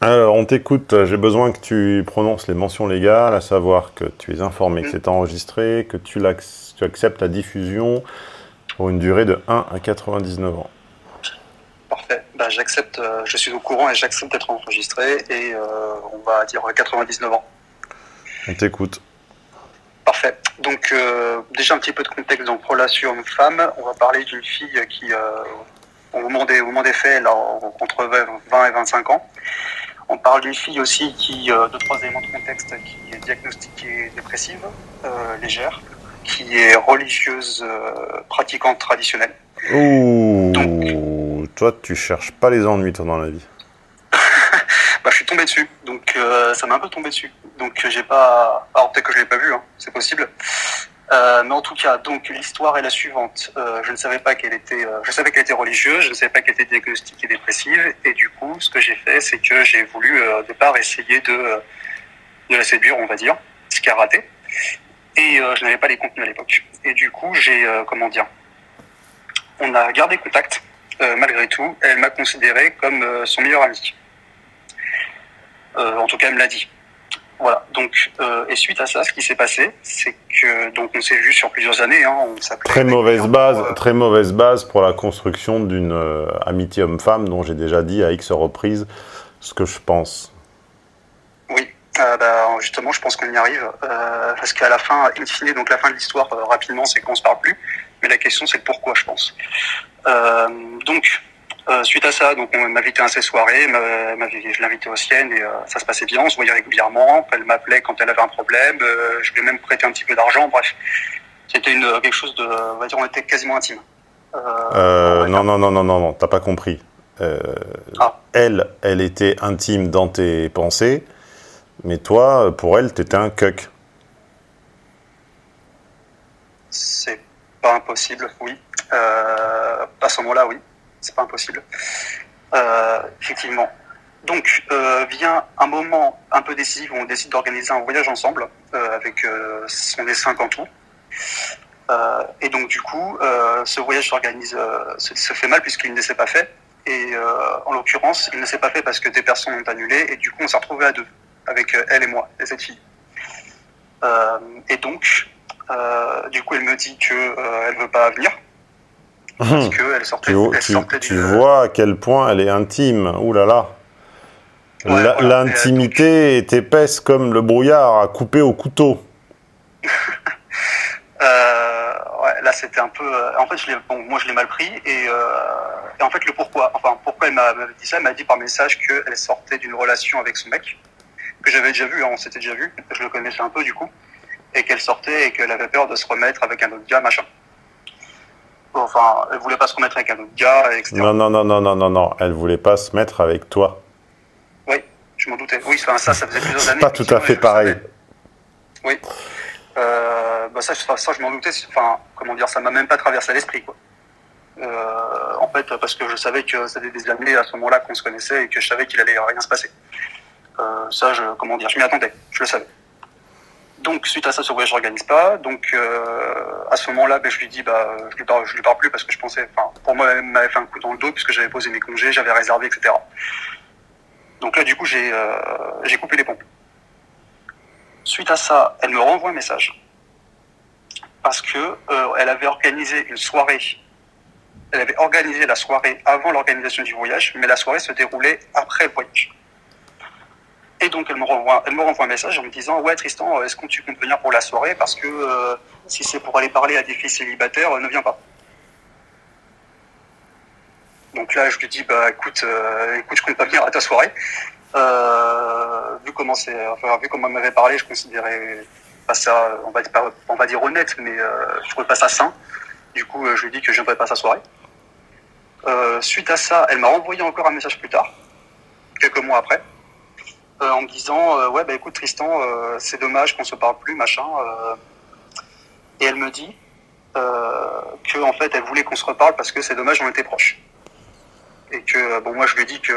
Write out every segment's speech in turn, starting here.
Alors, on t'écoute. J'ai besoin que tu prononces les mentions légales, à savoir que tu es informé que c'est enregistré, que tu, tu, acceptes la diffusion pour une durée de 1 à 99 ans. Parfait. Bah, j'accepte, euh, je suis au courant et j'accepte d'être enregistré et euh, on va dire 99 ans. On t'écoute. Parfait. Donc, euh, déjà un petit peu de contexte. Donc, relation homme-femme, on va parler d'une fille qui, au, moment des, au moment des faits, entre 20 et 25 ans. On parle d'une fille aussi qui, euh, deux, trois éléments de contexte, qui est diagnostiquée dépressive, euh, légère, qui est religieuse, euh, pratiquante traditionnelle. Ouh, toi, tu cherches pas les ennuis, toi, dans la vie. bah, je suis tombé dessus, donc ça m'a un peu tombé dessus. Donc j'ai pas. Alors peut-être que je l'ai pas vu, hein, c'est possible. Euh, mais en tout cas, donc l'histoire est la suivante. Euh, je ne savais pas qu'elle était, euh, je savais qu'elle était religieuse, je ne savais pas qu'elle était diagnostiquée dépressive, et du coup, ce que j'ai fait, c'est que j'ai voulu au départ essayer de, de la séduire, on va dire, ce qui a raté. Et je n'avais pas les contenus à l'époque. Et du coup, j'ai, comment dire, on a gardé contact malgré tout. Elle m'a considéré comme son meilleur ami. en tout cas, elle me l'a dit. Voilà. Donc, euh, et suite à ça, ce qui s'est passé, c'est que donc on s'est vu sur plusieurs années. Hein, on très mauvaise base, euh, très mauvaise base pour la construction d'une euh, amitié homme-femme, dont j'ai déjà dit à X reprises ce que je pense. Oui, bah, justement, je pense qu'on y arrive parce qu'à la fin, in fine, donc la fin de l'histoire rapidement, c'est qu'on se parle plus. Mais la question, c'est pourquoi, je pense. donc, euh, suite à ça, donc on m'invitait à ses soirées, je l'invitais aux siennes et euh, ça se passait bien, on se voyait régulièrement. Elle m'appelait quand elle avait un problème, euh, je lui ai même prêté un petit peu d'argent. Bref, c'était une quelque chose de, on va dire, on était quasiment intime. non, non, non, non, non, non, t'as pas compris. Ah. Elle, elle était intime dans tes pensées, mais toi, pour elle, t'étais un cuck. C'est pas impossible, oui. à ce moment-là, oui c'est pas impossible. Euh, effectivement. Donc euh, vient un moment un peu décisif où on décide d'organiser un voyage ensemble euh, avec son des cinq en tout. et donc du coup, ce voyage s'organise, se, fait mal puisqu'il ne s'est pas fait. Et en l'occurrence, il ne s'est pas fait parce que des personnes ont annulé. Et du coup, on s'est retrouvé à deux avec elle et moi et cette fille. et donc, du coup, elle me dit que elle veut pas venir parce hum. qu'elle sortait, tu, tu, vois à quel point elle est intime. Ouh là là. L'intimité est épaisse comme le brouillard à couper au couteau. euh, ouais, là c'était un peu. Euh, en fait, je bon, moi je l'ai mal pris et, euh, et, en fait le pourquoi. Enfin, pourquoi elle m'a dit ça? Elle m'a dit par message qu'elle sortait d'une relation avec son mec que j'avais déjà vu. Hein, on s'était déjà vu. Je le connaissais un peu du coup et qu'elle sortait et qu'elle avait peur de se remettre avec un autre gars, machin. Enfin, elle voulait pas se remettre avec un autre gars, etc. Non, non, non, non, non, non, non. Elle voulait pas se mettre avec toi. Oui, je m'en doutais. Oui, ça, ça faisait plusieurs années. pas tout à fait pareil. Oui. Euh, bah ça, ça, je m'en doutais. Enfin, comment dire, ça m'a même pas traversé l'esprit, quoi. Euh, en fait, parce que je savais que ça faisait des années à ce moment-là qu'on se connaissait et que je savais qu'il allait rien se passer. Euh, ça, je, comment dire, je m'y attendais. Je le savais. Donc suite à ça, ce voyage je n'organise pas. Donc euh, à ce moment-là, ben, je lui dis, bah, je lui parle, je lui parle plus parce que je pensais, enfin, pour moi, elle m'avait fait un coup dans le dos puisque j'avais posé mes congés, j'avais réservé, etc. Donc là, du coup, j'ai euh, coupé les pompes. Suite à ça, elle me renvoie un message parce que euh, elle avait organisé une soirée. Elle avait organisé la soirée avant l'organisation du voyage, mais la soirée se déroulait après le voyage. Et donc elle me renvoie, elle me renvoie un message en me disant ouais Tristan, est-ce que tu comptes venir pour la soirée parce que euh, si c'est pour aller parler à des filles célibataires, euh, ne viens pas. Donc là je lui dis bah écoute, euh, écoute je compte pas venir à ta soirée. vu comment c'est, vu comment elle m'avait parlé, je considérais pas ça, on va dire, honnête, mais je trouvais pas ça sain. Du coup je lui dis que je viendrai pas sa soirée. suite à ça, elle m'a renvoyé encore un message plus tard, quelques mois après euh, en me disant euh, ouais bah écoute Tristan euh, c'est dommage qu'on se parle plus machin et elle me dit que en fait elle voulait qu'on se reparle parce que c'est dommage on était proches. Et que bon moi je lui dis que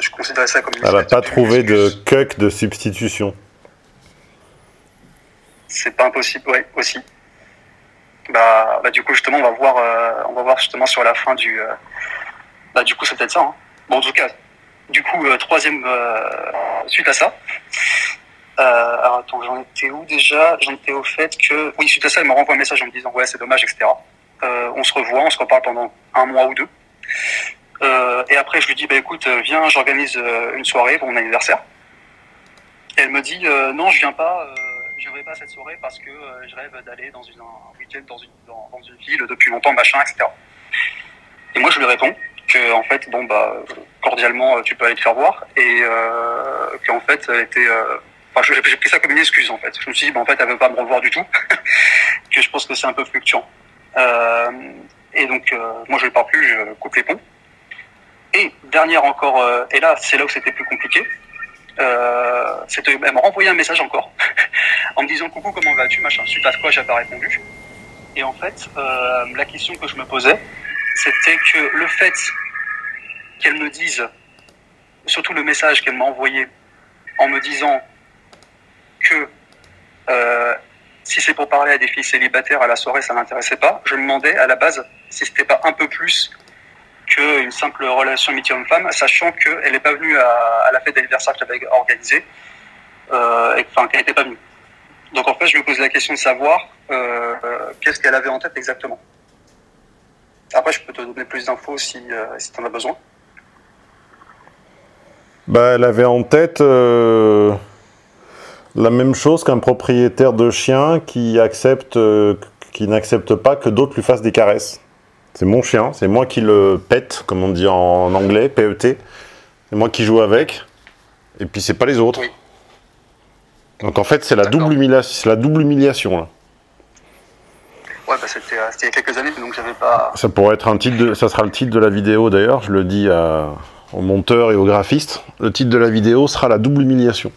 je considérais ça comme une elle n'a pas trouvé de cuck de substitution. C'est pas impossible ouais aussi. Bah, bah, du coup justement on va voir on va voir justement sur la fin du bah du coup c'est peut-être ça hein. bon en tout cas du coup, troisième, suite à ça, alors attends, j'en étais où déjà? J'en étais au fait que, oui, suite à ça, elle m'a renvoyé un message en me disant, ouais, c'est dommage, etc. on se revoit, on se reparle pendant un mois ou deux. et après, je lui dis, bah écoute, viens, j'organise une soirée pour mon anniversaire. Elle me dit, non, je viens pas je viendrai pas à cette soirée parce que euh, je rêve d'aller dans une, un week-end dans une, dans, une ville depuis longtemps, machin, etc. Et moi, je lui réponds que, en fait, bon, bah, cordialement, tu peux aller te faire voir et euh, qu'en fait, elle était. Euh, enfin, j'ai pris ça comme une excuse, en fait. Je me suis dit, bah, en fait, elle veut pas me revoir du tout, que je pense que c'est un peu fluctuant. Euh, et donc, euh, moi, je ne parle plus, je coupe les ponts. Et dernière encore, et là, c'est là où c'était plus compliqué euh, elle m'a renvoyé un message encore en me disant coucou comment vas-tu machin suite à quoi j'avais répondu et en fait euh, la question que je me posais c'était que le fait qu'elle me dise surtout le message qu'elle m'a envoyé en me disant que euh, si c'est pour parler à des filles célibataires à la soirée ça m'intéressait pas je me demandais à la base si c'était pas un peu plus qu'une simple relation amitié homme-femme, sachant qu'elle n'est pas venue à, la fête d'anniversaire que j'avais organisée, euh, enfin qu'elle n'était pas venue. Donc en fait, je me pose la question de savoir euh, qu'est-ce qu'elle avait en tête exactement. Après, je peux te donner plus d'infos si, euh, si tu en as besoin. Bah, elle avait en tête euh, la même chose qu'un propriétaire de chien qui accepte, qui n'accepte pas que d'autres lui fassent des caresses. C'est mon chien, c'est moi qui le pète, comme on dit en anglais, PET. C'est moi qui joue avec. Et puis c'est pas les autres. Donc en fait, c'est la, double humiliation, la double humiliation là. Ouais, bah c'était il y a quelques années, donc j'avais pas. Ça pourrait être un titre, de, ça sera le titre de la vidéo d'ailleurs. Je le dis au monteur et au graphiste. Le titre de la vidéo sera la double humiliation.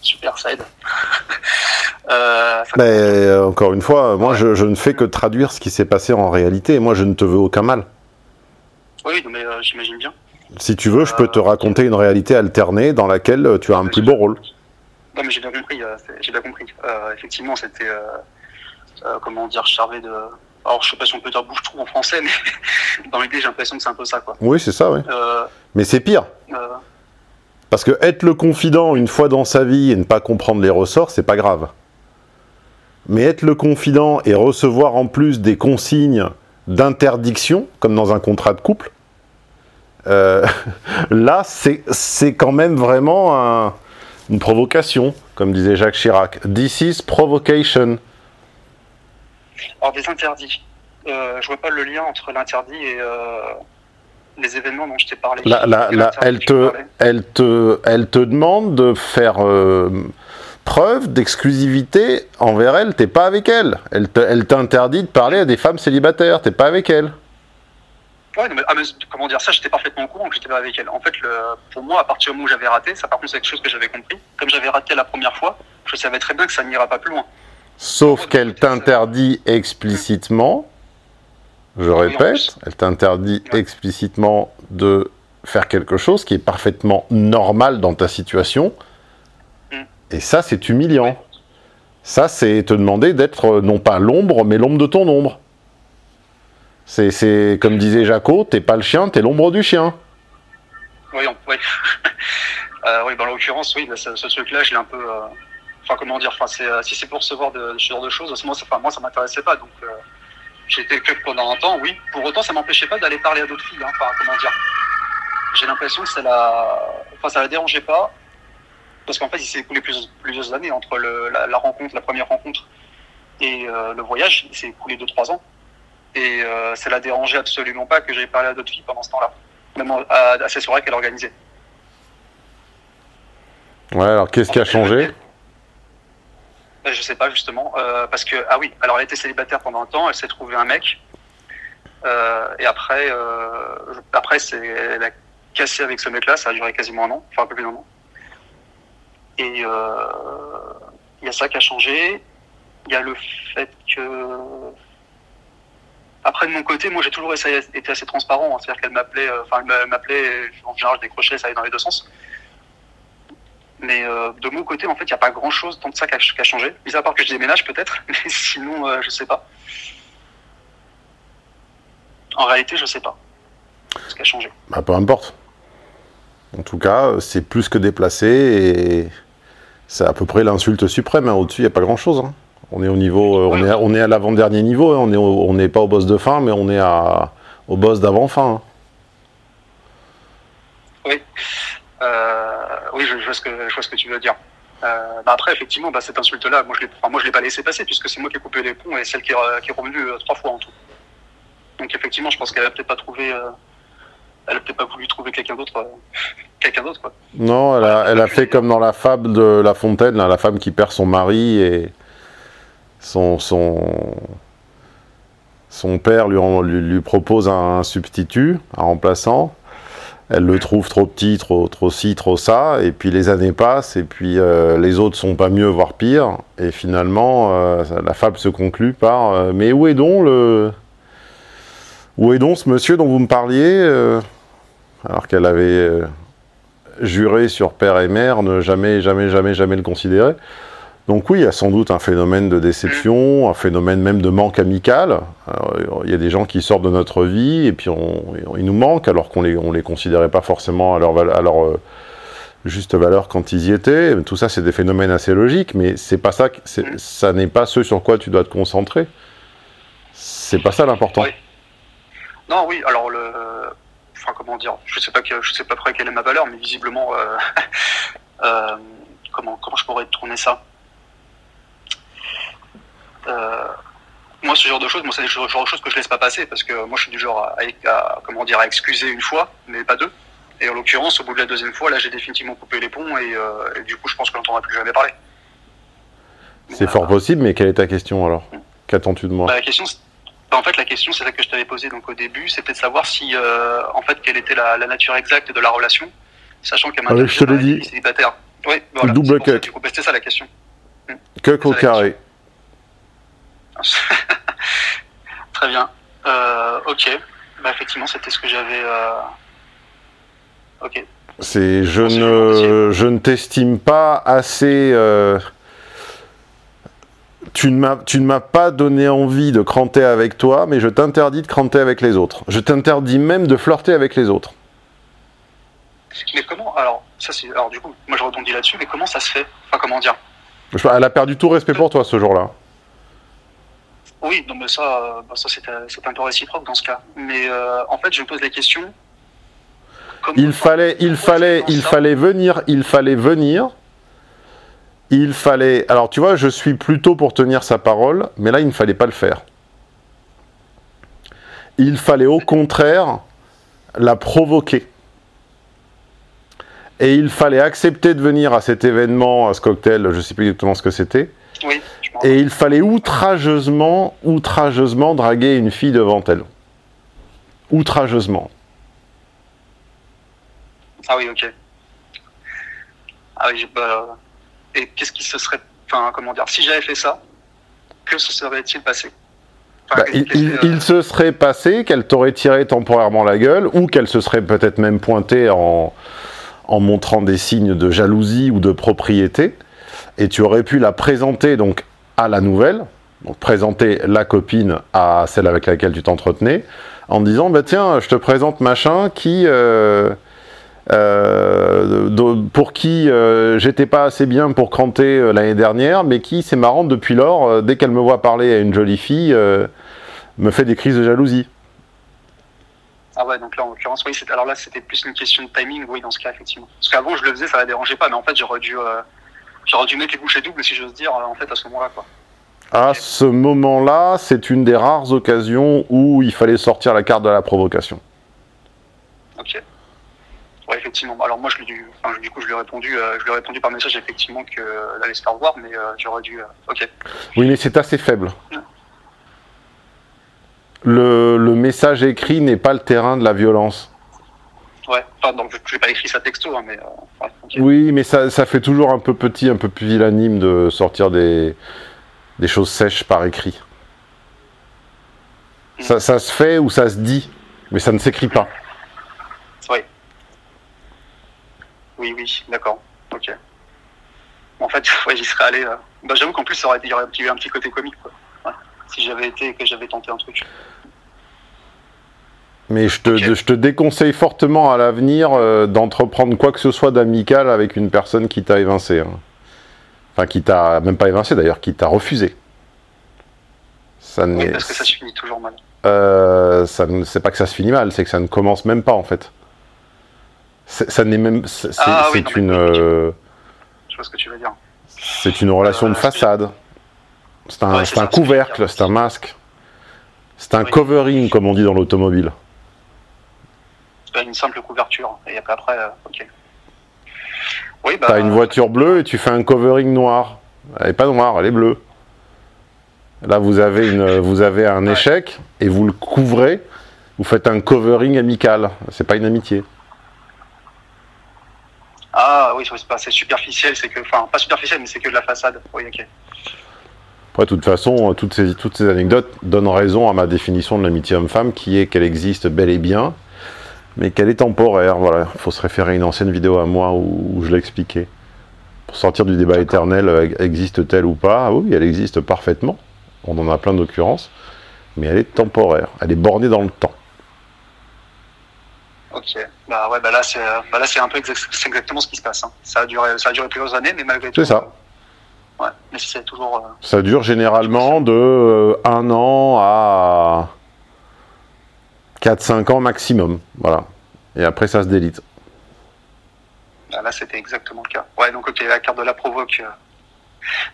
Super, ça aide. Euh, Mais euh, encore une fois, moi je, ne fais que traduire ce qui s'est passé en réalité. Moi je ne te veux aucun mal. Oui, mais euh, j'imagine bien. Si tu veux, je peux te raconter une réalité alternée dans laquelle tu as un plus beau rôle. Non, mais j'ai bien compris. j'ai bien compris. effectivement, c'était comment dire charvé de. Alors, je sais pas si on peut dire bouche-trou en français, mais dans l'idée, j'ai l'impression que c'est un peu ça, quoi. Oui, c'est ça, oui. mais c'est pire. Parce que être le confident une fois dans sa vie et ne pas comprendre les ressorts, c'est pas grave. Mais être le confident et recevoir en plus des consignes d'interdiction, comme dans un contrat de couple, euh, là, c'est quand même vraiment une provocation, comme disait Jacques Chirac. This is provocation. Alors, des interdits. Euh, je vois pas le lien entre l'interdit et, euh, les événements dont je t'ai parlé. elle, te, elle, te, elle te demande de faire euh, preuve d'exclusivité envers elle. T'es pas avec elle. Elle t'interdit de parler à des femmes célibataires. T'es pas avec elle. Ouais, mais, ah, comment dire ça? J'étais parfaitement au courant que j'étais pas avec elle. En fait, le, pour moi, à partir du moment où j'avais raté, ça par contre c'est quelque chose que j'avais compris. Comme j'avais raté la première fois, je savais très bien que ça n'ira pas plus loin. Sauf qu'elle t'interdit explicitement je répète, elle t'interdit explicitement de faire quelque chose qui est parfaitement normal dans ta situation. Mm. Et ça, c'est humiliant. Ça, c'est te demander d'être euh, non pas l'ombre, mais l'ombre de ton ombre. C'est comme disait Jaco, t'es pas le chien, t'es l'ombre du chien. Oui, oui. euh, oui, en l'occurrence, oui, ce, ce truc-là, je l'ai un peu. Euh, enfin, comment dire enfin, Si c'est pour recevoir de, ce genre de choses, moi, ça, moi, ça m'intéressait pas. Donc, euh, J'étais que pendant un temps, oui. Pour autant, ça m'empêchait pas d'aller parler à d'autres filles. Hein. Enfin, comment dire J'ai l'impression que ça la, enfin, ça la dérangeait pas, parce qu'en fait, il s'est écoulé plusieurs, plusieurs années entre le, la, rencontre, la première rencontre, et euh, le voyage. Il s'est écoulé deux trois ans, et euh, ça la dérangeait absolument pas que j'aille parler à d'autres filles pendant ce temps-là, même à, à ces soirées qu'elle organisait. Ouais. Alors, qu'est-ce qui a changé? euh, je sais pas justement, euh, parce que ah oui, alors elle était célibataire pendant un temps, elle s'est trouvée un mec, euh, et après, après elle a cassé avec ce mec-là, ça a duré quasiment un an, enfin un peu plus d'un an. Et il y a ça qui a changé. Il y a le fait que après de mon côté, moi j'ai toujours essayé, été assez transparent, hein. c'est-à-dire qu'elle m'appelait, enfin elle m'appelait, en général je décrochais, ça allait dans les deux sens. Mais euh, de mon côté, en fait, il n'y a pas grand chose tant que ça qui a, changé. Mis à part que je déménage peut-être, mais sinon, euh, je sais pas. En réalité, je sais pas ce qui a changé. Bah, peu importe. En tout cas, c'est plus que déplacé et c'est à peu près l'insulte suprême. Hein. Au-dessus, il n'y a pas grand-chose. Hein. On est au niveau, euh, on, est, on est à l'avant-dernier niveau. Hein. On n'est pas au boss de fin, mais on est à, au boss d'avant-fin. Oui, euh, oui, je, vois ce que, je vois ce que tu veux dire. Euh, bah après, effectivement, bah, cette insulte-là, moi, je moi, je l'ai pas laissé passer puisque c'est moi qui ai coupé les ponts et celle qui est, qui est revenue trois fois en tout. Donc, effectivement, je pense qu'elle a peut-être pas trouvé, elle a peut-être pas voulu trouver quelqu'un d'autre, quelqu'un d'autre, quoi. Non, elle a, elle a fait comme dans la fable de La Fontaine, la femme qui perd son mari et son, son, son père lui, lui, propose un substitut, un remplaçant. Elle le trouve trop petit, trop, trop ci, trop ça, et puis les années passent, et puis euh, les autres sont pas mieux, voire pire, et finalement, euh, la fable se conclut par euh, Mais où est donc le. Où est donc ce monsieur dont vous me parliez Alors qu'elle avait juré sur père et mère ne jamais, jamais, jamais, jamais le considérer? Donc oui, il y a sans doute un phénomène de déception, un phénomène même de manque amical. il y a des gens qui sortent de notre vie et puis on, ils nous manquent alors qu'on les, les considérait pas forcément à leur, euh, juste valeur quand ils y étaient. Tout ça, c'est des phénomènes assez logiques, mais c'est pas ça, ça n'est pas ce sur quoi tu dois te concentrer. C'est pas ça l'important. Non, oui, alors comment dire, je sais pas je sais pas près quelle est ma valeur, mais visiblement, euh, euh, comment, je pourrais tourner ça? Moi, ce genre de choses, moi, c'est le genre de choses que je laisse pas passer parce que moi, je suis du genre à, comment dire, à excuser une fois, mais pas deux. Et en l'occurrence, au bout de la deuxième fois, là, j'ai définitivement coupé les ponts et, euh, du coup, je pense qu'on n'entendra plus jamais parler. C'est fort possible, mais quelle est ta question alors? Hmm. Qu'attends-tu de moi? Bah, La question, bah, en fait, la question, c'est celle que je t'avais posée donc au début, c'était de savoir si, euh, en fait, quelle était la, nature exacte de la relation, sachant qu'elle m'a je te l'ai dit. Célibataire. Oui, voilà. Double cut. C'était ça la question. Que au carré. Très bien. Euh, ok. Bah, effectivement, c'était ce que j'avais. Euh, ok. C'est je ne je ne t'estime pas assez. Euh, tu ne m'as tu ne m'as pas donné envie de cranter avec toi, mais je t'interdis de cranter avec les autres. Je t'interdis même de flirter avec les autres. Mais comment Alors ça c'est alors du coup moi je rebondis là-dessus, mais comment ça se fait? Enfin comment dire? Elle a perdu tout respect pour toi ce jour-là. Oui, non, mais ça, euh, bah, ça c'est un peu réciproque dans ce cas. Mais euh, en fait, je me pose la question. Il fallait, il fallait, il fallait venir, il fallait venir. Il fallait. Alors, tu vois, je suis plutôt pour tenir sa parole, mais là, il ne fallait pas le faire. Il fallait au contraire la provoquer. Et il fallait accepter de venir à cet événement, à ce cocktail, je ne sais plus exactement ce que c'était. Oui. Et il fallait outrageusement, outrageusement draguer une fille devant elle. Outrageusement. Ah oui, ok. Ah oui, bah, et qu'est-ce qui se serait, enfin, comment dire, si j'avais fait ça, que se serait-il passé? Bah, il, se serait passé qu'elle t'aurait tiré temporairement la gueule, ou qu'elle se serait peut-être même pointée en, en montrant des signes de jalousie ou de propriété, et tu aurais pu la présenter donc à la nouvelle, donc présenter la copine à celle avec laquelle tu t'entretenais, en disant bah tiens, je te présente machin qui euh, euh, pour qui euh, j'étais pas assez bien pour cranter l'année dernière, mais qui c'est marrant depuis lors, dès qu'elle me voit parler à une jolie fille, me fait des crises de jalousie. Ah ouais, donc là en l'occurrence, oui, alors là c'était plus une question de timing, oui, dans ce cas effectivement. Parce qu'avant je le faisais, ça ne dérangeait pas, mais en fait j'aurais dû J'aurais dû mettre les bouchées doubles, si j'ose dire, en fait, à ce moment-là, quoi. À ce moment-là, c'est une des rares occasions où il fallait sortir la carte de la provocation. Ok. Ouais, effectivement. Alors moi, je lui, enfin, du coup, je lui ai répondu, euh, je lui ai répondu par message effectivement que euh, allait se faire voir, mais euh, j'aurais dû. ok. Oui, mais c'est assez faible. Le, le, message écrit n'est pas le terrain de la violence. Ouais, enfin, donc je n'ai pas écrit ça texto, hein, mais. Euh, oui, mais ça, ça, fait toujours un peu petit, un peu pusillanime de sortir des, des choses sèches par écrit. Ça, ça, se fait ou ça se dit, mais ça ne s'écrit pas. Oui. Oui, oui, d'accord. Ok. En fait, ouais, j'y serais allé. Euh... Bah, J'avoue qu'en plus, il y aurait eu un petit côté comique, quoi. si j'avais été et que j'avais tenté un truc. Mais je te, je te déconseille fortement à l'avenir euh, d'entreprendre quoi que ce soit d'amical avec une personne qui t'a évincé. Hein. Enfin, qui t'a même pas évincé d'ailleurs, qui t'a refusé. Ça oui, parce que ça se finit toujours mal. Euh, c'est pas que ça se finit mal, c'est que ça ne commence même pas en fait. Ça n'est même. C'est ah une. Euh, je vois ce que tu veux dire. C'est une relation de façade. C'est un, un couvercle, c'est un masque. C'est un covering, comme on dit dans l'automobile une simple couverture. Et après, euh, ok. Oui, bah, T'as une voiture bleue et tu fais un covering noir. Elle n'est pas noire, elle est bleue. Là, vous avez, une, vous avez un échec et vous le couvrez. Vous faites un covering amical. C'est pas une amitié. Ah oui, c'est superficiel, c'est que, enfin, pas superficiel, mais c'est que de la façade. Oui, ok. Après, de toute façon, toutes ces, toutes ces anecdotes donnent raison à ma définition de l'amitié homme-femme, qui est qu'elle existe bel et bien, mais qu'elle est temporaire. Voilà, il faut se référer à une ancienne vidéo à moi où, je l'expliquais. Pour sortir du débat éternel, euh, existe-t-elle ou pas? Ah Oui, elle existe parfaitement. On en a plein d'occurrences, mais elle est temporaire. Elle est bornée dans le temps. Ok. Bah ouais, bah là c'est, euh, bah là c'est un peu exactement ce qui se passe. Hein. Ça a duré, ça a duré plusieurs années, mais malgré tout. C'est ça. Euh, ouais, mais c'est toujours. ça dure généralement de un an à 4-5 ans maximum. Voilà. Et après, ça se délite. Ah, là, c'était exactement le cas. Ouais, donc, ok, la carte de la provoque. Euh.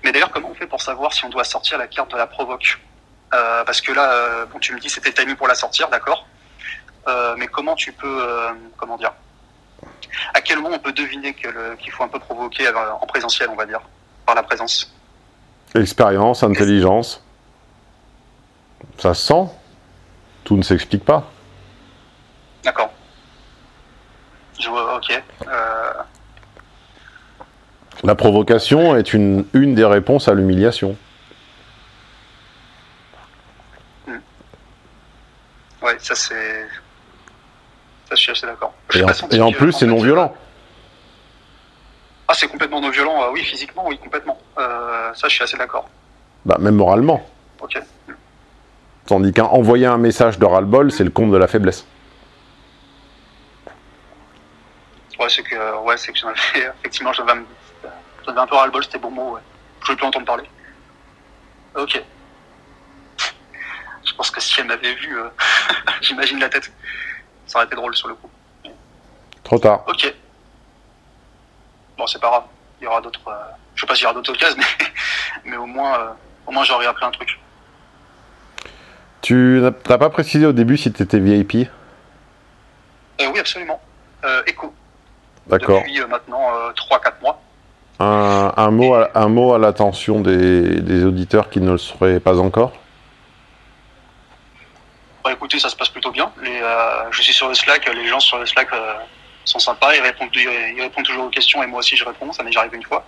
Mais d'ailleurs, comment on fait pour savoir si on doit sortir la carte de la provoque? Euh, Parce que là, euh, bon, tu me dis c'était timé pour la sortir, d'accord. mais comment tu peux. comment dire? À quel moment on peut deviner qu'il faut un peu provoquer en présentiel, on va dire, par la présence? Expérience, intelligence. Ça se sent. Tout ne s'explique pas. D'accord. Je vois, ok. Euh. La provocation est une, une des réponses à l'humiliation. Hmm. Ouais, ça c'est. Ça, je suis assez d'accord. Et, en, plus, c'est non violent. Ah, c'est complètement non violent, euh, oui, physiquement, oui, complètement. Euh, ça, je suis assez d'accord. Bah, même moralement. Ok. Tandis qu'envoyer un message de ras-le-bol, c'est le comble de la faiblesse. Ouais, c'est que, ouais, c'est que j'en avais, effectivement, j'avais un, un peu ras-le-bol, c'était bon mot, ouais. Je voulais plus entendre parler. Ok. Je pense que si elle m'avait vu, euh, j'imagine la tête. Ça aurait été drôle sur le coup. Trop tard. Ok. Bon, c'est pas grave. Il y aura d'autres. Euh, je sais pas s'il y aura d'autres occasions, mais, mais au moins, euh, au moins j'aurais appris un truc. Tu n'as pas précisé au début si tu étais VIP euh, Oui, absolument. Euh. D'accord. Depuis euh, maintenant 3-4 mois. Un, mot à, un mot à l'attention des, auditeurs qui ne le seraient pas encore? Bah, Écoutez, ça se passe plutôt bien. je suis sur le Slack, les gens sur le Slack sont sympas, ils répondent, ils répondent toujours aux questions et moi aussi je réponds, ça m'est déjà arrivé une fois.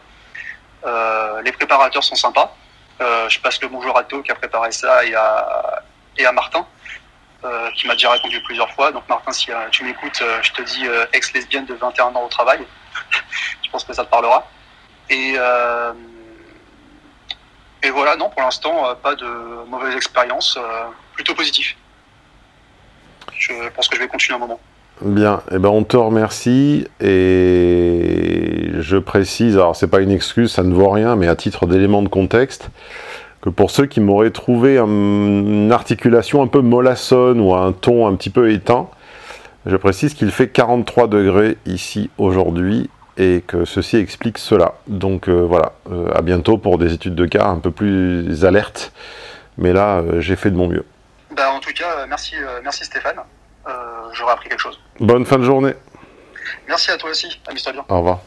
les préparateurs sont sympas. je passe le bonjour à To qui a préparé ça et à, et à Martin, euh, qui m'a déjà répondu plusieurs fois. Donc Martin, si euh, tu m'écoutes, euh, je te dis ex-lesbienne de 21 ans au travail. je pense que ça te parlera. Et, et voilà, non, pour l'instant, pas de mauvaise expérience, plutôt positif. Je pense que je vais continuer un moment. Bien, eh ben on te remercie et je précise, alors c'est pas une excuse, ça ne vaut rien, mais à titre d'élément de contexte, que pour ceux qui m'auraient trouvé une articulation un peu mollassonne ou un ton un petit peu éteint, je précise qu'il fait 43 degrés ici aujourd'hui et que ceci explique cela. Donc euh, voilà, euh, à bientôt pour des études de cas un peu plus alertes. Mais là, euh, j'ai fait de mon mieux. Bah, en tout cas, merci, merci Stéphane. J'aurais appris quelque chose. Bonne fin de journée. Merci à toi aussi. Amuse-toi bien. Au revoir.